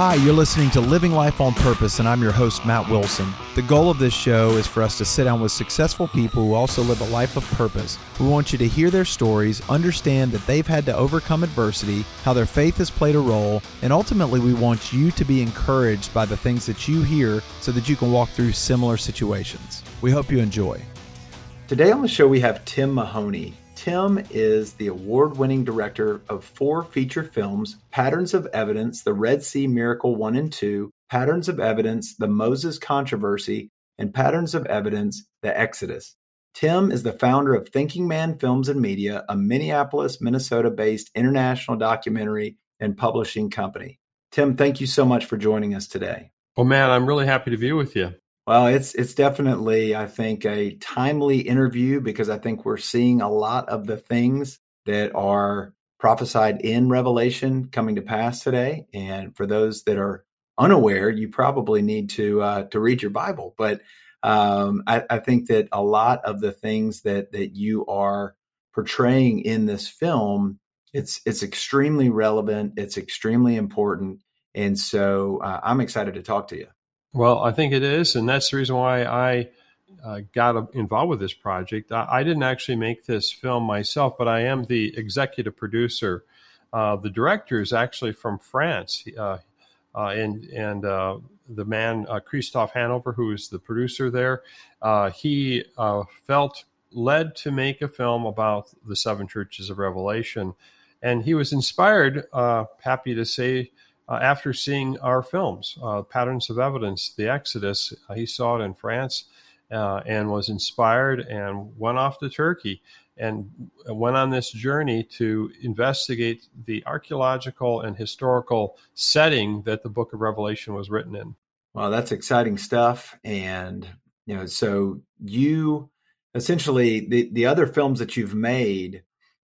Hi, you're listening to Living Life on Purpose, and I'm your host, Matt Wilson. The goal of this show is for us to sit down with successful people who also live a life of purpose. We want you to hear their stories, understand that they've had to overcome adversity, how their faith has played a role, and ultimately, we want you to be encouraged by the things that you hear so that you can walk through similar situations. We hope you enjoy. Today on the show, we have Tim Mahoney. Tim is the award winning director of four feature films Patterns of Evidence, The Red Sea Miracle 1 and 2, Patterns of Evidence, The Moses Controversy, and Patterns of Evidence, The Exodus. Tim is the founder of Thinking Man Films and Media, a Minneapolis, Minnesota based international documentary and publishing company. Tim, thank you so much for joining us today. Well, man, I'm really happy to be with you. Well, it's it's definitely I think a timely interview because I think we're seeing a lot of the things that are prophesied in Revelation coming to pass today. And for those that are unaware, you probably need to uh, to read your Bible. But um, I, I think that a lot of the things that that you are portraying in this film, it's it's extremely relevant. It's extremely important, and so uh, I'm excited to talk to you. Well, I think it is, and that's the reason why I uh, got involved with this project. I, I, didn't actually make this film myself, but I am the executive producer. Uh, the director is actually from France, uh, uh and and uh, the man uh, Christophe Hanover, who is the producer there, he felt led to make a film about the seven churches of Revelation, and he was inspired. happy to say uh, after seeing our films, uh, Patterns of Evidence, The Exodus. Uh, he saw it in France uh, and was inspired and went off to Turkey and went on this journey to investigate the archaeological and historical setting that the book of Revelation was written in. Well, that's exciting stuff. And, you know, so you essentially, the, the other films that you've made,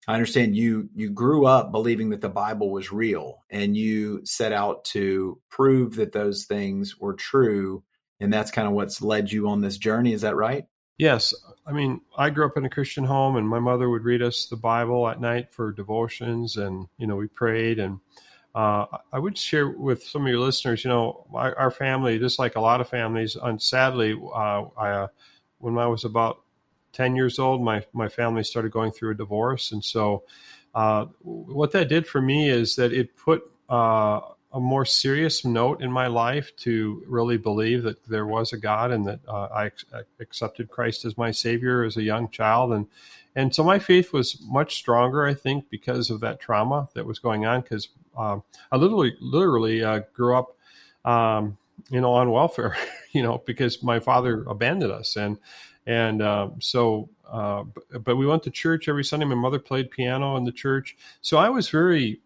I understand you you grew up believing that the Bible was real and you set out to prove that those things were true and that's kind of what's led you on this journey is that right? Yes. I mean, I grew up in a Christian home and my mother would read us the Bible at night for devotions and you know, we prayed and uh, I would share with some of your listeners, you know, our, our family, just like a lot of families, and sadly, uh, I, uh, when I was about 10 years old, my, my family started going through a divorce. And so, uh, what that did for me is that it put uh, a more serious note in my life to really believe that there was a God and that uh, I, I accepted Christ as my Savior as a young child. And, and so my faith was much stronger, I think, because of that trauma that was going on. Because um, I literally, literally uh, grew up, um, you know, on welfare, you know, because my father abandoned us, and and uh, so, uh, but, but, we went to church every Sunday. My mother played piano in the church. So I was very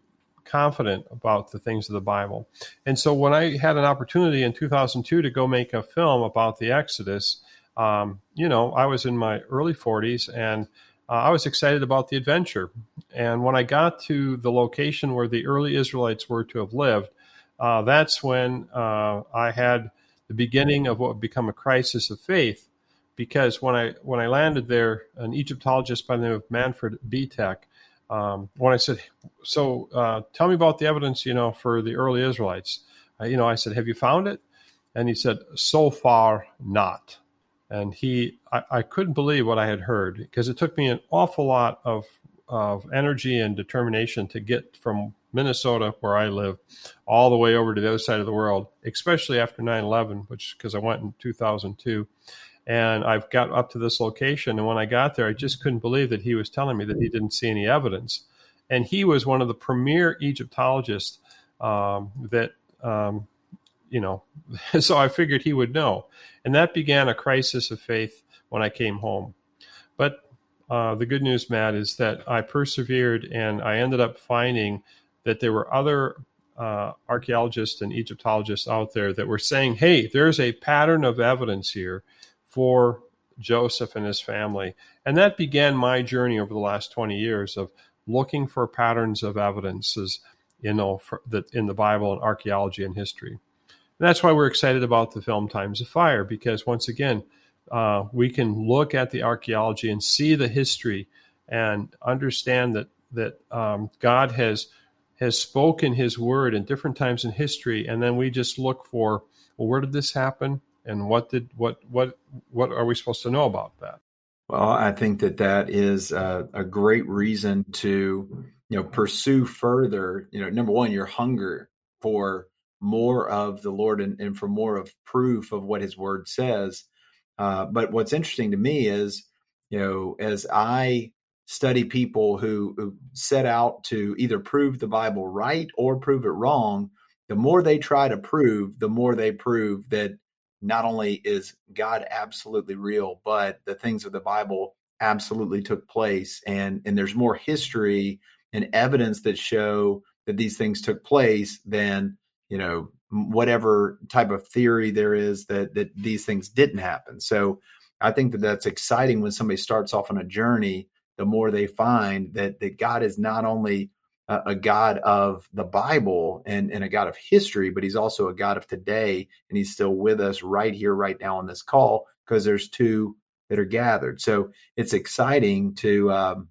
confident about the things of the Bible. And so when I had an opportunity in 2002 to go make a film about the Exodus, um, you know, I was in my early 40s and uh, I was excited about the adventure. And when I got to the location where the early Israelites were to have lived, uh, that's when uh, I had the beginning of what would become a crisis of faith because when I when I landed there, an Egyptologist by the name of Manfred Bietak, um, when I said, "So uh, tell me about the evidence, you know, for the early Israelites," you know, I said, "Have you found it?" And he said, "So far, not." And he, I, I couldn't believe what I had heard because it took me an awful lot of of energy and determination to get from Minnesota, where I live, all the way over to the other side of the world, especially after 9 11, which because I went in 2002. And I've got up to this location. And when I got there, I just couldn't believe that he was telling me that he didn't see any evidence. And he was one of the premier Egyptologists um, that, um, you know, so I figured he would know. And that began a crisis of faith when I came home. But uh, the good news, Matt, is that I persevered and I ended up finding that there were other uh, archaeologists and Egyptologists out there that were saying, hey, there's a pattern of evidence here for Joseph and his family. And that began my journey over the last 20 years of looking for patterns of evidences know, for the, in the Bible and archaeology and history. And that's why we're excited about the film Times of Fire, because once again, uh, we can look at the archaeology and see the history and understand that that um, God has has spoken his word in different times in history, and then we just look for, well, where did this happen? And what did what what what are we supposed to know about that? Well, I think that that is a, a great reason to you know pursue further. You know, number one, your hunger for more of the Lord and, and for more of proof of what His Word says. Uh, but what's interesting to me is, you know, as I study people who, who set out to either prove the Bible right or prove it wrong, the more they try to prove, the more they prove that not only is God absolutely real, but the things of the Bible absolutely took place. And, and there's more history and evidence that show that these things took place than, you know, whatever type of theory there is that, that these things didn't happen. So I think that that's exciting when somebody starts off on a journey the more they find that that God is not only a, a God of the Bible and, and a God of history, but He's also a God of today, and He's still with us right here, right now on this call because there's two that are gathered. So it's exciting to um,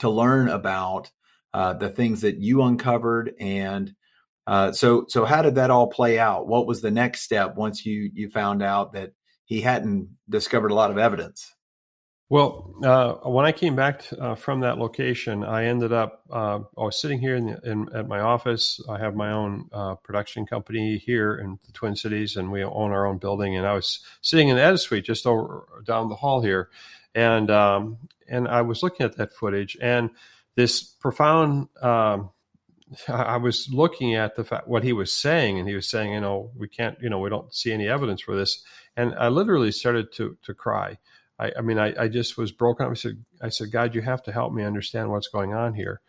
to learn about uh, the things that you uncovered and. Uh, so, so how did that all play out? What was the next step once you you found out that he hadn't discovered a lot of evidence? Well, uh, when I came back uh, from that location, I ended up. Uh, I was sitting here in, the, in, at my office. I have my own uh, production company here in the Twin Cities, and we own our own building. And I was sitting in the edit suite just over down the hall here, and um, and I was looking at that footage, and this profound. Um, I was looking at the fact what he was saying, and he was saying, you know, we can't, you know, we don't see any evidence for this, and I literally started to to cry I, I mean, I, I, just was broken. I said, I said, God, you have to help me understand what's going on here.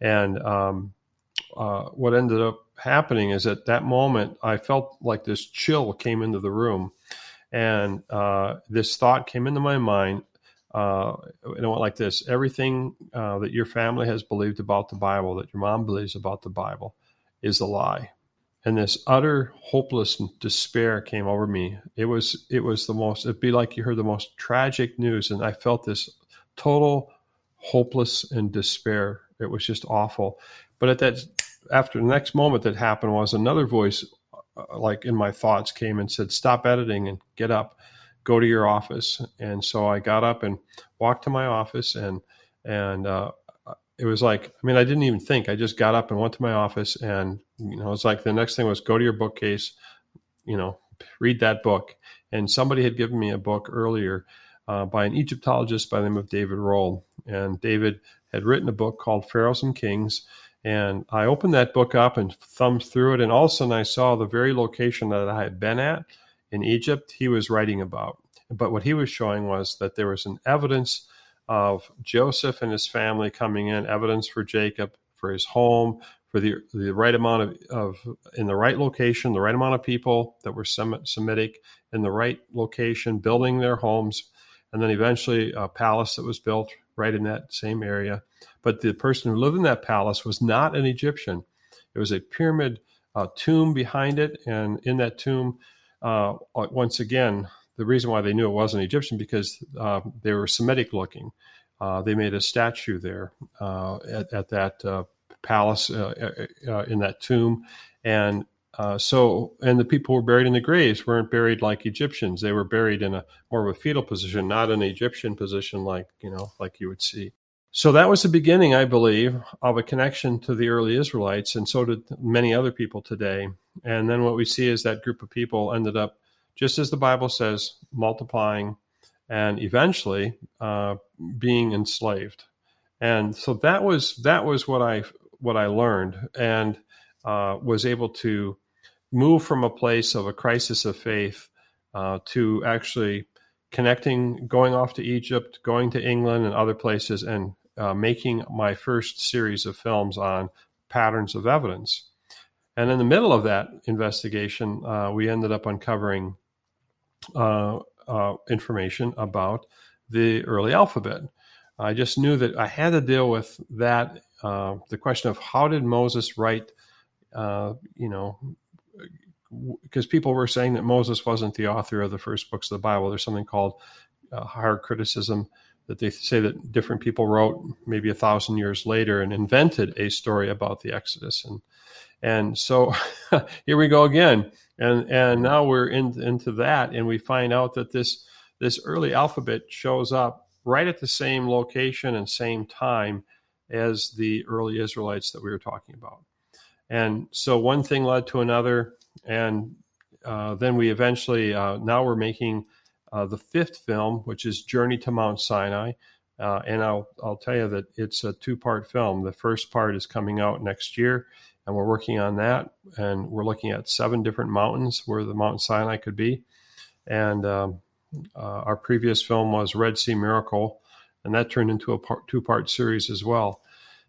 And um, uh, what ended up happening is at that moment, I felt like this chill came into the room. And uh, this thought came into my mind. Uh, and it went like this everything uh, that your family has believed about the Bible, that your mom believes about the Bible, is a lie and this utter hopeless despair came over me. It was it was the most it'd be like you heard the most tragic news and I felt this total hopeless and despair. It was just awful. But at that after the next moment that happened was another voice uh, like in my thoughts came and said stop editing and get up go to your office and so i got up and walked to my office and and uh, it was like i mean i didn't even think. I just got up and went to my office and you know it's like the next thing was go to your bookcase you know read that book. And somebody had given me a book earlier uh, by an egyptologist by the name of david rohl. And david had written a book called pharaohs and kings. And i opened that book up and thumbed through it. And all of a sudden i saw the very location that i had been at in egypt he was writing about. But what he was showing was that there was an evidence of Joseph and his family coming in, evidence for Jacob, for his home, for the the right amount of, of in the right location, the right amount of people that were Semitic in the right location, building their homes, and then eventually a palace that was built right in that same area. But the person who lived in that palace was not an Egyptian. It was a pyramid uh, tomb behind it, and in that tomb, uh, once again, the reason why they knew it wasn't Egyptian because uh, they were Semitic looking. Uh, they made a statue there uh, at, at, that uh, palace uh, uh, in that tomb, and so and the people who were buried in the graves weren't buried like Egyptians. They were buried in a more of a fetal position, not an Egyptian position like you know like you would see. So that was the beginning, I believe, of a connection to the early Israelites, and so did many other people today. And then what we see is that group of people ended up just as the Bible says, multiplying and eventually uh, being enslaved. And so that was that was what I what I learned and uh, was able to move from a place of a crisis of faith uh, to actually connecting, going off to Egypt, going to England and other places, and uh, making my first series of films on patterns of evidence. And in the middle of that investigation, uh, we ended up uncovering uh, uh, information about the early alphabet. I just knew that I had to deal with that. Uh, the question of how did Moses write, uh, you know, because people were saying that Moses wasn't the author of the first books of the Bible. There's something called uh, higher criticism that they say that different people wrote maybe a thousand years later and invented a story about the Exodus. And and so here we go again. And and now we're in, into that, and we find out that this this early alphabet shows up right at the same location and same time as the early Israelites that we were talking about. And so one thing led to another, and uh, then we eventually uh, now we're making uh, the fifth film, which is Journey to Mount Sinai. Uh, and I'll I'll tell you that it's a two part film. The first part is coming out next year, and we're working on that. And we're looking at seven different mountains where the Mount Sinai could be. And um, uh, our previous film was Red Sea Miracle, and that turned into a two part series as well.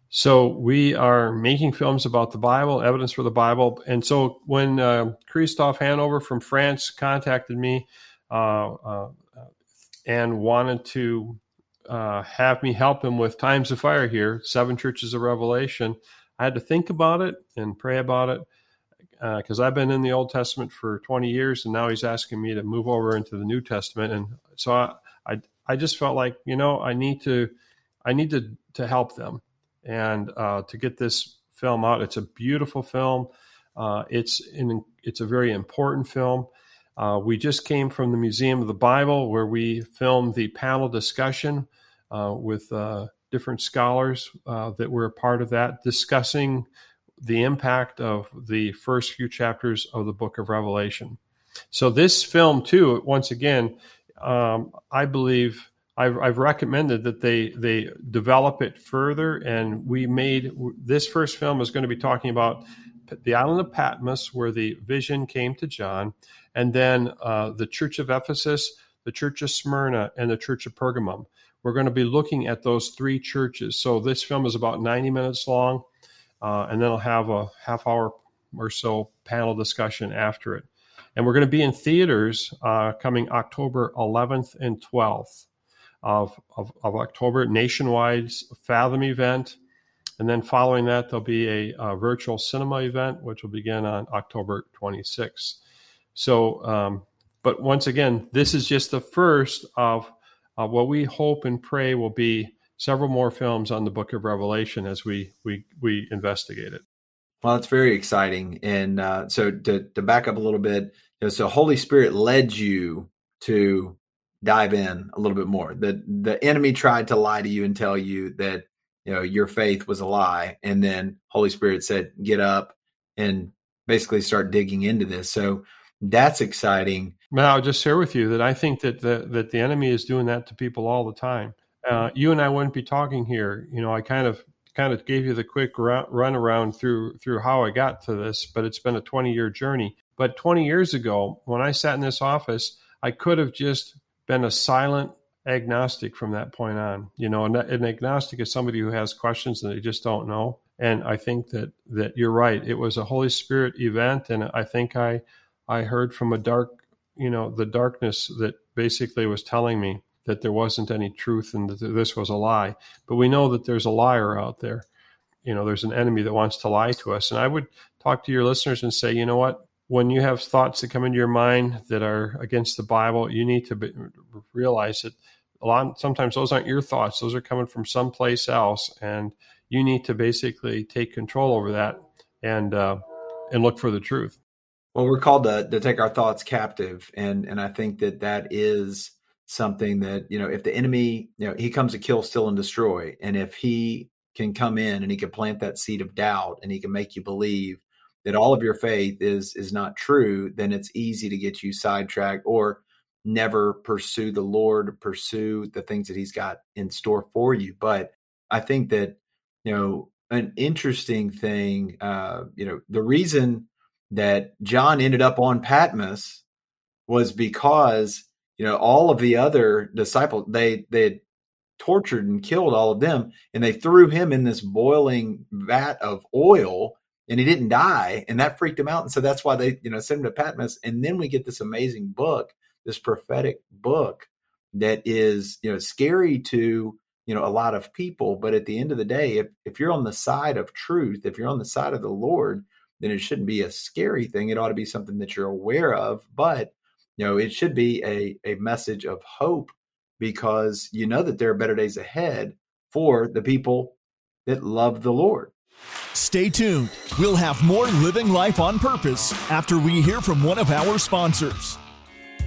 So we are making films about the Bible, evidence for the Bible. And so when uh, Christophe Hanover from France contacted me uh, uh, and wanted to uh, have me help him with Times of Fire here, Seven Churches of Revelation, I had to think about it and pray about it because uh, I've been in the Old Testament for 20 years, and now he's asking me to move over into the New Testament, and so I, I, I just felt like you know I need to, I need to to help them, and uh, to get this film out. It's a beautiful film. Uh, it's in, it's a very important film. Uh, we just came from the Museum of the Bible where we filmed the panel discussion uh, with uh, different scholars that were a part of that, discussing the impact of the first few chapters of the book of Revelation. So, this film, too, once again, um, I believe I've, I've, recommended that they, they develop it further. And we made this first film is going to be talking about the island of Patmos, where the vision came to John, and then uh, the church of Ephesus, the church of Smyrna, and the church of Pergamum. We're going to be looking at those three churches. So, this film is about 90 minutes long uh, and then I'll have a half hour or so panel discussion after it. And we're going to be in theaters uh, coming October 11th and 12th of, of, of, October, nationwide Fathom event. And then following that, there'll be a, a, virtual cinema event, which will begin on October 26th. So, um, but once again, this is just the first of uh, what we hope and pray will be several more films on the book of Revelation as we we we investigate it. Well, it's very exciting. And uh, so to to back up a little bit, you know, so Holy Spirit led you to dive in a little bit more. The the enemy tried to lie to you and tell you that you know your faith was a lie, and then Holy Spirit said, "Get up and basically start digging into this." So that's exciting. Well, I'll just share with you that I think that the that the enemy is doing that to people all the time uh, you and I wouldn't be talking here. You know, I kind of kind of gave you the quick run around through through how I got to this, but it's been a 20 year journey. But 20 years ago, when I sat in this office, I could have just been a silent agnostic from that point on. You know, an agnostic is somebody who has questions and they just don't know. And I think that that you're right. It was a Holy Spirit event, and I think I I heard from a dark, you know, the darkness that basically was telling me that there wasn't any truth and that this was a lie. But we know that there's a liar out there. You know, there's an enemy that wants to lie to us. And I would talk to your listeners and say, you know what? When you have thoughts that come into your mind that are against the Bible, you need to be, realize that a lot. Sometimes those aren't your thoughts; those are coming from someplace else, and you need to basically take control over that and uh, and look for the truth. Well, we're called to, to take our thoughts captive, and and I think that that is something that you know if the enemy you know he comes to kill steal and destroy and if he can come in and he can plant that seed of doubt and he can make you believe that all of your faith is is not true then it's easy to get you sidetracked or never pursue the lord pursue the things that he's got in store for you. But i think that you know an interesting thing uh you know the reason that john ended up on patmos was because you know all of the other disciples they they had tortured and killed all of them and they threw him in this boiling vat of oil and he didn't die and that freaked him out and so that's why they you know sent him to patmos and then we get this amazing book this prophetic book that is you know scary to you know a lot of people but at the end of the day if, if you're on the side of truth if you're on the side of the lord then it shouldn't be a scary thing it ought to be something that you're aware of but you know it should be a, a message of hope because you know that there are better days ahead for the people that love the Lord. Stay tuned. We'll have more Living Life on Purpose after we hear from one of our sponsors.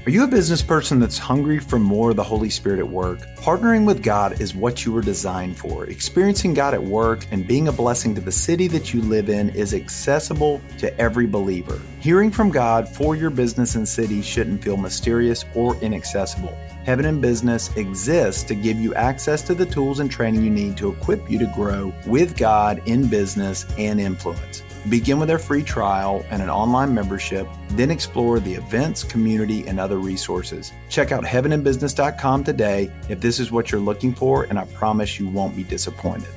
Are you a business person that's hungry for more of the Holy Spirit at work? Partnering with God is what you were designed for. Experiencing God at work and being a blessing to the city that you live in is accessible to every believer. Hearing from God for your business and city shouldn't feel mysterious or inaccessible. Heaven in Business exists to give you access to the tools and training you need to equip you to grow with God in business and influence. Begin with their free trial and an online membership, then explore the events, community, and other resources. Check out heaveninbusiness.com today if this is what you're looking for, and I promise you won't be disappointed.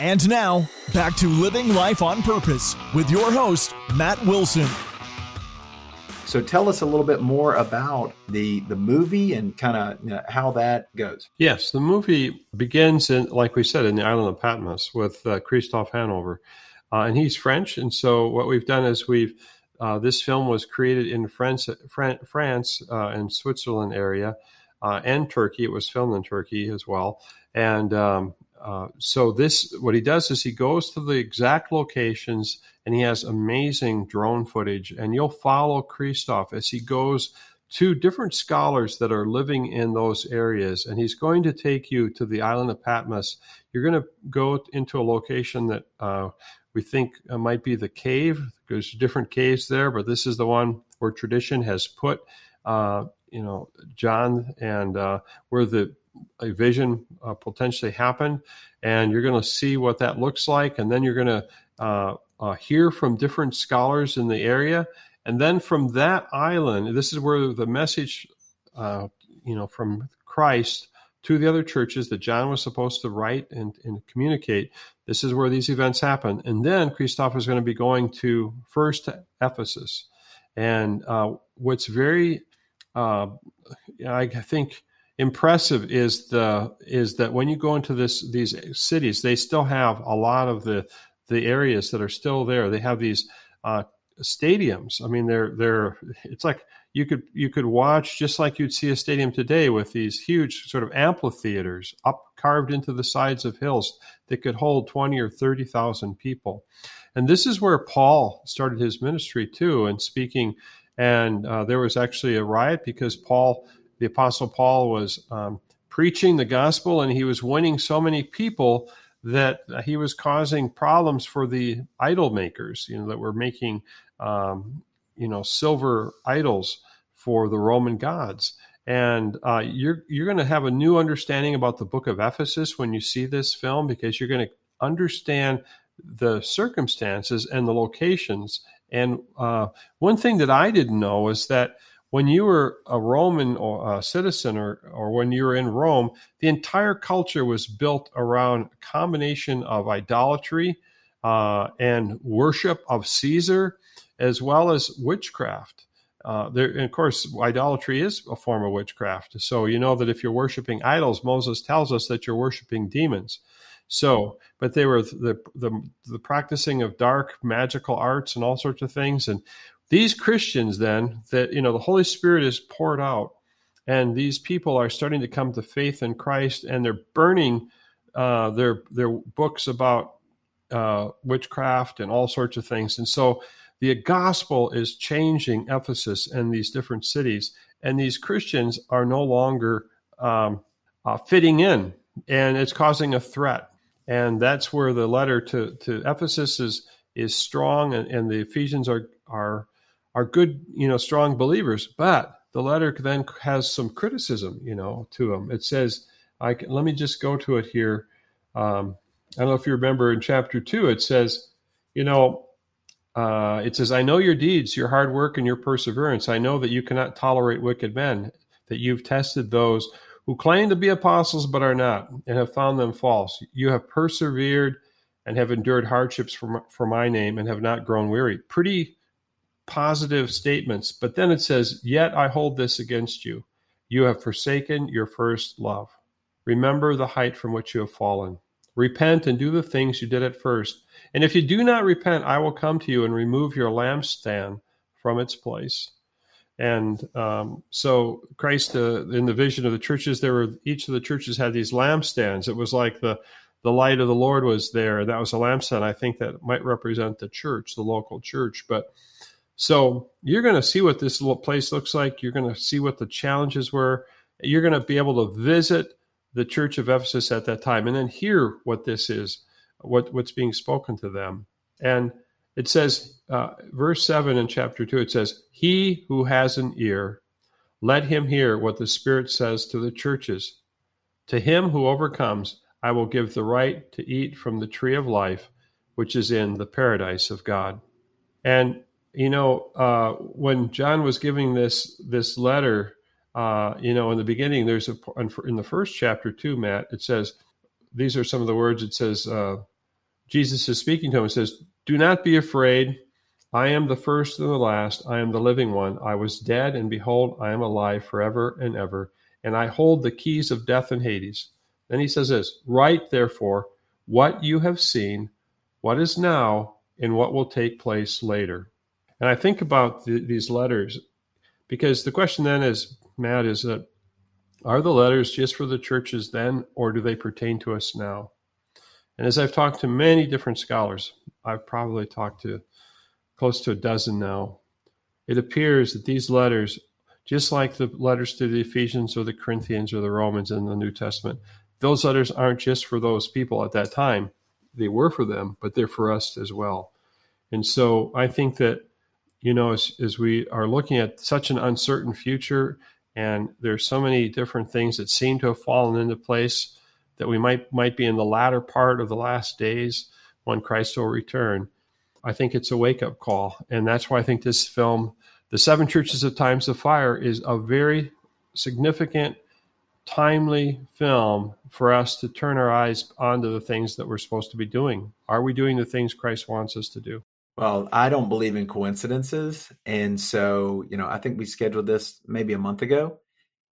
And now, back to Living Life on Purpose with your host, Matt Wilson. So tell us a little bit more about the the movie and kind of you know, how that goes. Yes, the movie begins in, like we said, in the island of Patmos with uh, Hanover, uh, and he's French. And so what we've done is we've uh, this film was created in France, France uh, and Switzerland area, uh, and Turkey. It was filmed in Turkey as well, and um, uh, so this what he does is he goes to the exact locations and he has amazing drone footage and you'll follow Christophe as he goes to different scholars that are living in those areas. And he's going to take you to the island of Patmos. You're going to go into a location that uh, we think uh, might be the cave. There's different caves there but this is the one where tradition has put uh, you know John and uh, where the a vision uh, potentially happen, and you're going to see what that looks like, and then you're going to uh, uh, hear from different scholars in the area, and then from that island, this is where the message, uh, you know, from Christ to the other churches that John was supposed to write and, and communicate. This is where these events happen, and then Christophe is going to be going to first to Ephesus, and uh, what's very, I think impressive is the is that when you go into this these cities, they still have a lot of the the areas that are still there. They have these uh, stadiums. I mean, they're they're it's like you could you could watch just like you'd see a stadium today with these huge sort of amphitheaters up carved into the sides of hills that could hold 20 or 30,000 people. And this is where Paul started his ministry too and speaking and uh, there was actually a riot because Paul the Apostle Paul was um, preaching the gospel and he was winning so many people that he was causing problems for the idol makers, you know, that were making, um, you know, silver idols for the Roman gods. And uh, you're you're going to have a new understanding about the Book of Ephesus when you see this film because you're going to understand the circumstances and the locations. And uh, one thing that I didn't know is that when you were a Roman or a citizen or, or when you were in Rome, the entire culture was built around a combination of idolatry uh, and worship of Caesar, as well as witchcraft. Uh, there, and of course, idolatry is a form of witchcraft. So you know that if you're worshiping idols, Moses tells us that you're worshiping demons. So, but they were the, the the practicing of dark magical arts and all sorts of things. And these Christians, then, that, you know, the Holy Spirit is poured out, and these people are starting to come to faith in Christ, and they're burning uh, their, their books about uh, witchcraft and all sorts of things. And so the gospel is changing Ephesus and these different cities, and these Christians are no longer um, uh, fitting in, and it's causing a threat. And that's where the letter to, to Ephesus is is strong, and, and the Ephesians are are are good, you know, strong believers. But the letter then has some criticism, you know, to them. It says, I can, let me just go to it here. Um, I don't know if you remember in chapter two, it says, you know, uh, it says, I know your deeds, your hard work, and your perseverance. I know that you cannot tolerate wicked men, that you've tested those who claim to be apostles but are not, and have found them false. You have persevered and have endured hardships for, for my name and have not grown weary. Pretty positive statements, but then it says, Yet I hold this against you. You have forsaken your first love. Remember the height from which you have fallen. Repent and do the things you did at first. And if you do not repent, I will come to you and remove your lampstand from its place. And um, so Christ, uh, in the vision of the churches, there were each of the churches had these lampstands. It was like the the light of the Lord was there. That was a lampstand. I think that might represent the church, the local church. But so you're going to see what this little place looks like. You're going to see what the challenges were. You're going to be able to visit the church of Ephesus at that time and then hear what this is, what, what's being spoken to them. And it says, uh, verse 7 in chapter 2, it says, He who has an ear, let him hear what the Spirit says to the churches. To him who overcomes, I will give the right to eat from the tree of life, which is in the paradise of God. And you know, uh, when John was giving this this letter, uh, you know, in the beginning, there's a in the first chapter too, Matt. It says these are some of the words. It says uh, Jesus is speaking to him. It says, "Do not be afraid. I am the first and the last. I am the living one. I was dead, and behold, I am alive forever and ever, and I hold the keys of death and Hades." Then he says this Write, therefore, what you have seen, what is now, and what will take place later. And I think about the, these letters because the question then is, Matt, is that are the letters just for the churches then, or do they pertain to us now? And as I've talked to many different scholars, I've probably talked to close to a dozen now, it appears that these letters, just like the letters to the Ephesians or the Corinthians or the Romans in the New Testament, those letters aren't just for those people at that time. They were for them, but they're for us as well. And so I think that, you know, as, as we are looking at such an uncertain future, and there's so many different things that seem to have fallen into place that we might might be in the latter part of the last days when Christ will return. I think it's a wake up call, and that's why I think this film, "The Seven Churches of Times of Fire," is a very significant timely film for us to turn our eyes onto the things that we're supposed to be doing. Are we doing the things Christ wants us to do? Well, I don't believe in coincidences. And so, you know, I think we scheduled this maybe a month ago.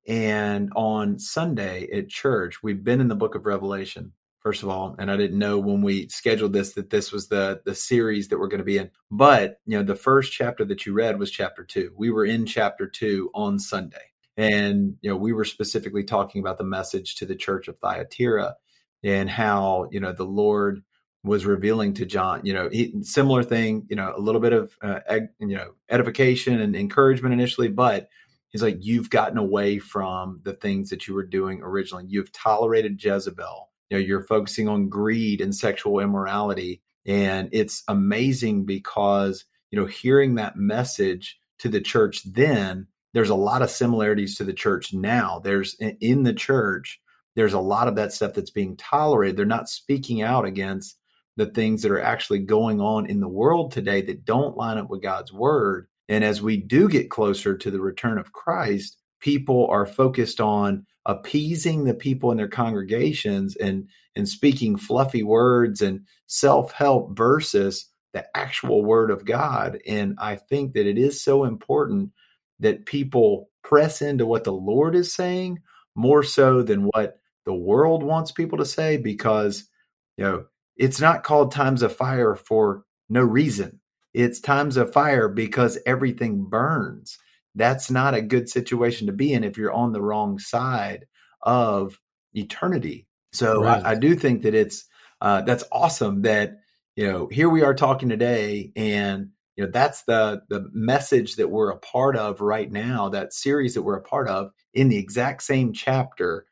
And on Sunday at church, we've been in the book of Revelation, first of all. And I didn't know when we scheduled this that this was the the series that we're going to be in. But, you know, the first chapter that you read was chapter two. We were in chapter two on Sunday. And you know, we were specifically talking about the message to the church of Thyatira and how you know the Lord was revealing to John. You know, he, similar thing. You know, a little bit of uh, ed, you know edification and encouragement initially, but he's like, you've gotten away from the things that you were doing originally. You've tolerated Jezebel. You know, you're focusing on greed and sexual immorality, and it's amazing because you know hearing that message to the church then there's a lot of similarities to the church now. There's in the church, there's a lot of that stuff that's being tolerated. They're not speaking out against the things that are actually going on in the world today that don't line up with God's word. And as we do get closer to the return of Christ, people are focused on appeasing the people in their congregations and and speaking fluffy words and self-help versus the actual word of God. And I think that it is so important that people press into what the Lord is saying more so than what the world wants people to say because you know it's not called times of fire for no reason. It's times of fire because everything burns. That's not a good situation to be in if you're on the wrong side of eternity. So right. I, I, do think that it's uh, that's awesome that you know here we are talking today and you know that's the the message that we're a part of right now that series that we're a part of in the exact same chapter.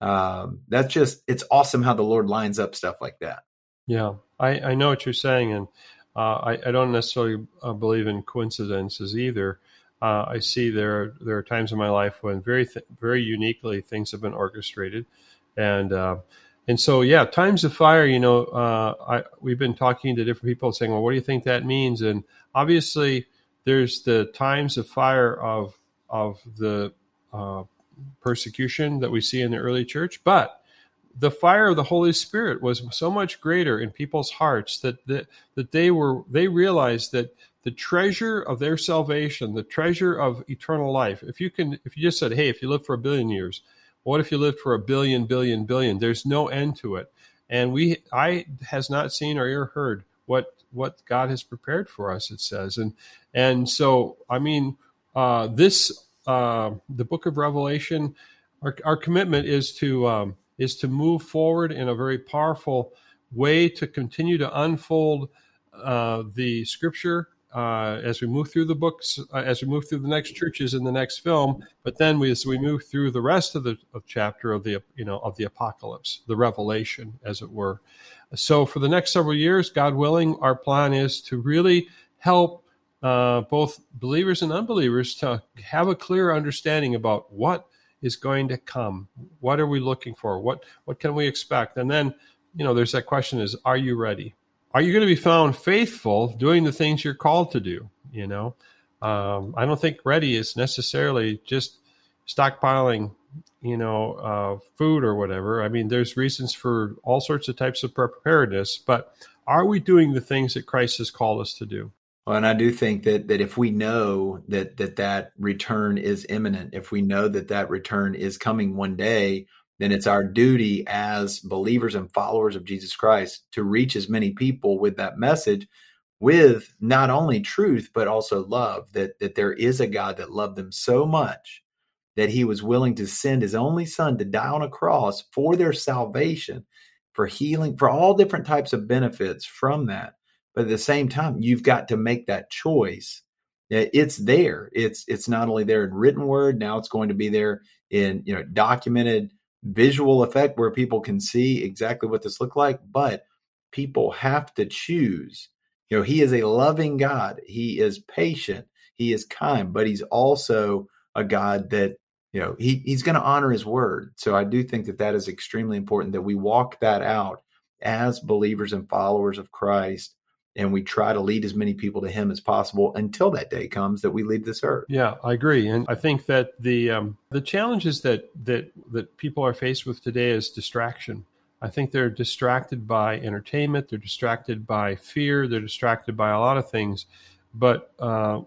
Um, that's just it's awesome how the lord lines up stuff like that yeah i i know what you're saying and uh, I, I don't necessarily uh, believe in coincidences either uh, I see there there are times in my life when very th- very uniquely things have been orchestrated, and uh, and so, yeah, times of fire. You know, uh, I, we've been talking to different people, saying, "Well, what do you think that means?" And obviously, there's the times of fire of of the uh, persecution that we see in the early church, but the fire of the Holy Spirit was so much greater in people's hearts that that, that they were they realized that the treasure of their salvation, the treasure of eternal life. If you can, if you just said, "Hey, if you live for a billion years," What if you lived for a billion, billion, billion? billion?" There's no end to it. And we, I has not seen or ever heard what what God has prepared for us. It says, and and so I mean, uh, this uh, the book of Revelation, our, our commitment is to um, is to move forward in a very powerful way to continue to unfold uh, the scripture uh, as we move through the books, uh, as we move through the next churches in the next film. But then we, as we move through the rest of the of chapter of the you know of the apocalypse, the revelation, as it were. So for the next several years, God willing, our plan is to really help uh, both believers and unbelievers to have a clear understanding about what is going to come. What are we looking for? What what can we expect? And then you know, there's that question: Is are you ready? are you going to be found faithful doing the things you're called to do? You know, um, I don't think ready is necessarily just stockpiling, you know, uh, food or whatever. I mean, there's reasons for all sorts of types of preparedness, but are we doing the things that Christ has called us to do? Well, and I do think that that if we know that that that return is imminent, if we know that that return is coming one day, then it's our duty as believers and followers of Jesus Christ to reach as many people with that message with not only truth but also love that that there is a God that loved them so much that he was willing to send his only son to die on a cross for their salvation for healing for all different types of benefits from that but at the same time you've got to make that choice it's there it's it's not only there in written word now it's going to be there in you know documented visual effect where people can see exactly what this looked like, but people have to choose. You know, he is a loving God. He is patient. He is kind, but he's also a God that, you know, he, he's going to honor his word. So I do think that that is extremely important that we walk that out as believers and followers of Christ and we try to lead as many people to him as possible until that day comes that we leave this earth. Yeah, I agree, and I think that the um, the challenges that that that people are faced with today is distraction. I think they're distracted by entertainment, they're distracted by fear, they're distracted by a lot of things, but uh,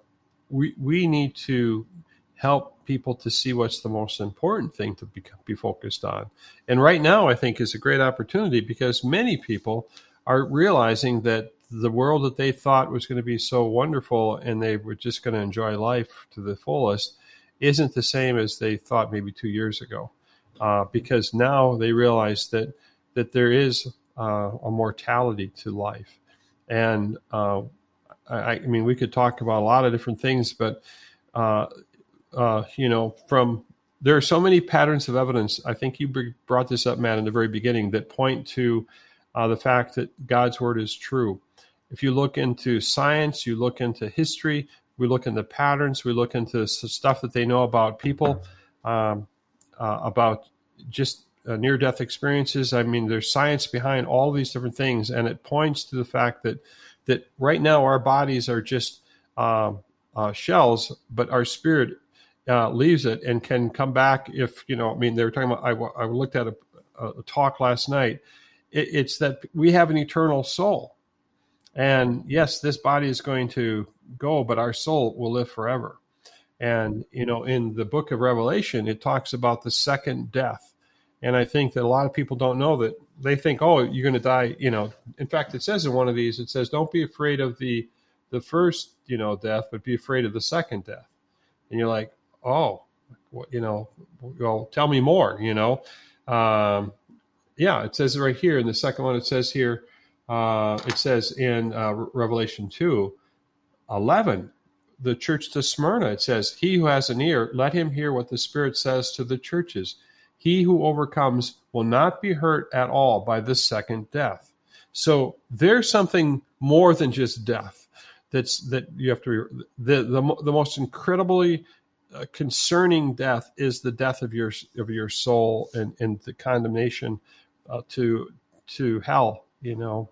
we we need to help people to see what's the most important thing to be, be focused on. And right now, I think is a great opportunity because many people are realizing that the world that they thought was going to be so wonderful and they were just going to enjoy life to the fullest isn't the same as they thought maybe two years ago. Uh, because now they realize that that there is uh, a mortality to life, and uh, I, I, mean we could talk about a lot of different things, but uh, uh, you know, from there are so many patterns of evidence. I think you brought this up, Matt, in the very beginning that point to uh, the fact that God's word is true. If you look into science, you look into history, we look into patterns, we look into stuff that they know about people, um, uh, about just uh, near death experiences. I mean, there's science behind all these different things, and it points to the fact that that right now our bodies are just uh, uh, shells, but our spirit uh, leaves it and can come back if you know. I mean, they were talking about. I, I looked at a, a talk last night. It, it's that we have an eternal soul, and yes, this body is going to go, but our soul will live forever. And, you know, in the book of Revelation, it talks about the second death. And I think that a lot of people don't know that they think, oh, you're going to die. You know, in fact, it says in one of these, it says, don't be afraid of the, the first, you know, death, but be afraid of the second death. And you're like, oh, you know, well, tell me more, you know. Um, yeah, it says right here in the second one, it says here, uh, it says in uh, Revelation 2 11, the church to Smyrna, it says, He who has an ear, let him hear what the Spirit says to the churches. He who overcomes will not be hurt at all by the second death. So there's something more than just death. That's that you have to be the the, the most incredibly uh, concerning death is the death of your of your soul and and the condemnation uh, to to hell you know?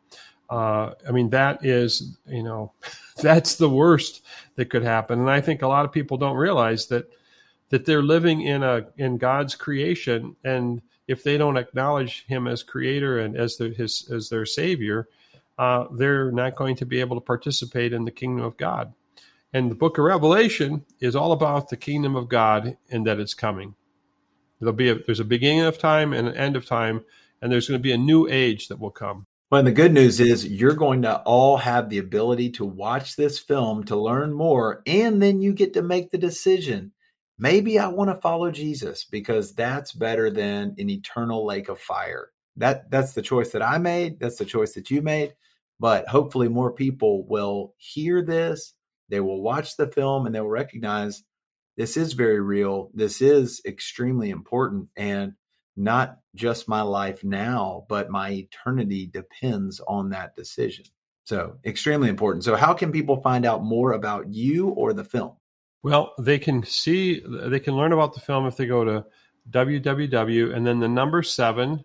Uh, i mean that is you know that's the worst that could happen. And i think a lot of people don't realize that that they're living in a in god's creation. And if they don't acknowledge him as creator and as their his as their savior uh, they're not going to be able to participate in the kingdom of god. And the book of revelation is all about the kingdom of god and that it's coming. There'll be a, there's a beginning of time and an end of time and there's going to be a new age that will come Well, the good news is you're going to all have the ability to watch this film to learn more, and then you get to make the decision. Maybe I want to follow Jesus because that's better than an eternal lake of fire. That that's the choice that I made. That's the choice that you made. But hopefully, more people will hear this. They will watch the film and they'll recognize this is very real. This is extremely important, and not just my life now, but my eternity depends on that decision. So, extremely important. So, how can people find out more about you or the film? Well, they can see, they can learn about the film if they go to www and then the number seven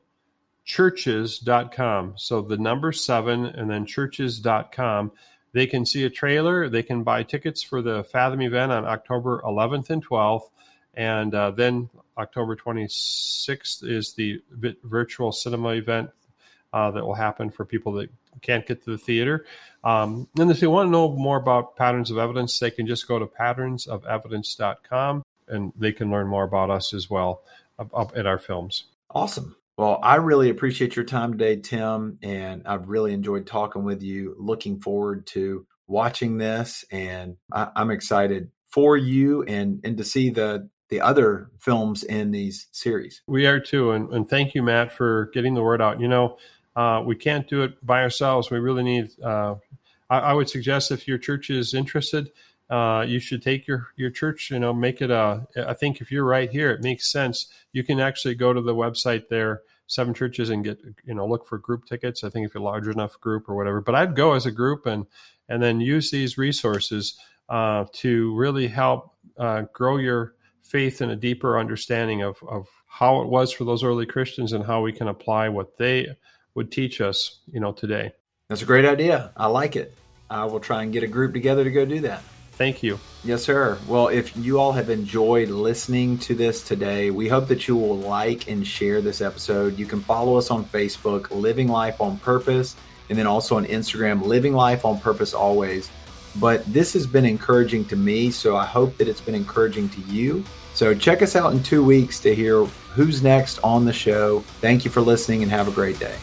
churches.com. So, the number seven and then churches.com. They can see a trailer. They can buy tickets for the Fathom event on October 11th and 12th. And uh, then October 26th is the virtual cinema event uh, that will happen for people that can't get to the theater. Um, and if they want to know more about Patterns of Evidence, they can just go to patternsofevidence.com and they can learn more about us as well up at our films. Awesome. Well, I really appreciate your time today, Tim, and I've really enjoyed talking with you. Looking forward to watching this, and I, am excited for you and and to see the the other films in these series. We are too, and, and thank you, Matt, for getting the word out. You know, uh, we can't do it by ourselves. We really need. Uh, I, I, would suggest if your church is interested, uh, you should take your your church. You know, make it a. I think if you're right here, it makes sense. You can actually go to the website there, seven churches, and get you know look for group tickets. I think if you're a large enough group or whatever. But I'd go as a group and and then use these resources uh, to really help uh, grow your faith and a deeper understanding of, of how it was for those early Christians and how we can apply what they would teach us, you know, today. That's a great idea. I like it. I will try and get a group together to go do that. Thank you. Yes, sir. Well, if you all have enjoyed listening to this today, we hope that you will like and share this episode. You can follow us on Facebook, Living Life on Purpose, and then also on Instagram, Living Life on Purpose Always. But this has been encouraging to me, so I hope that it's been encouraging to you. So check us out in two weeks to hear who's next on the show. Thank you for listening and have a great day.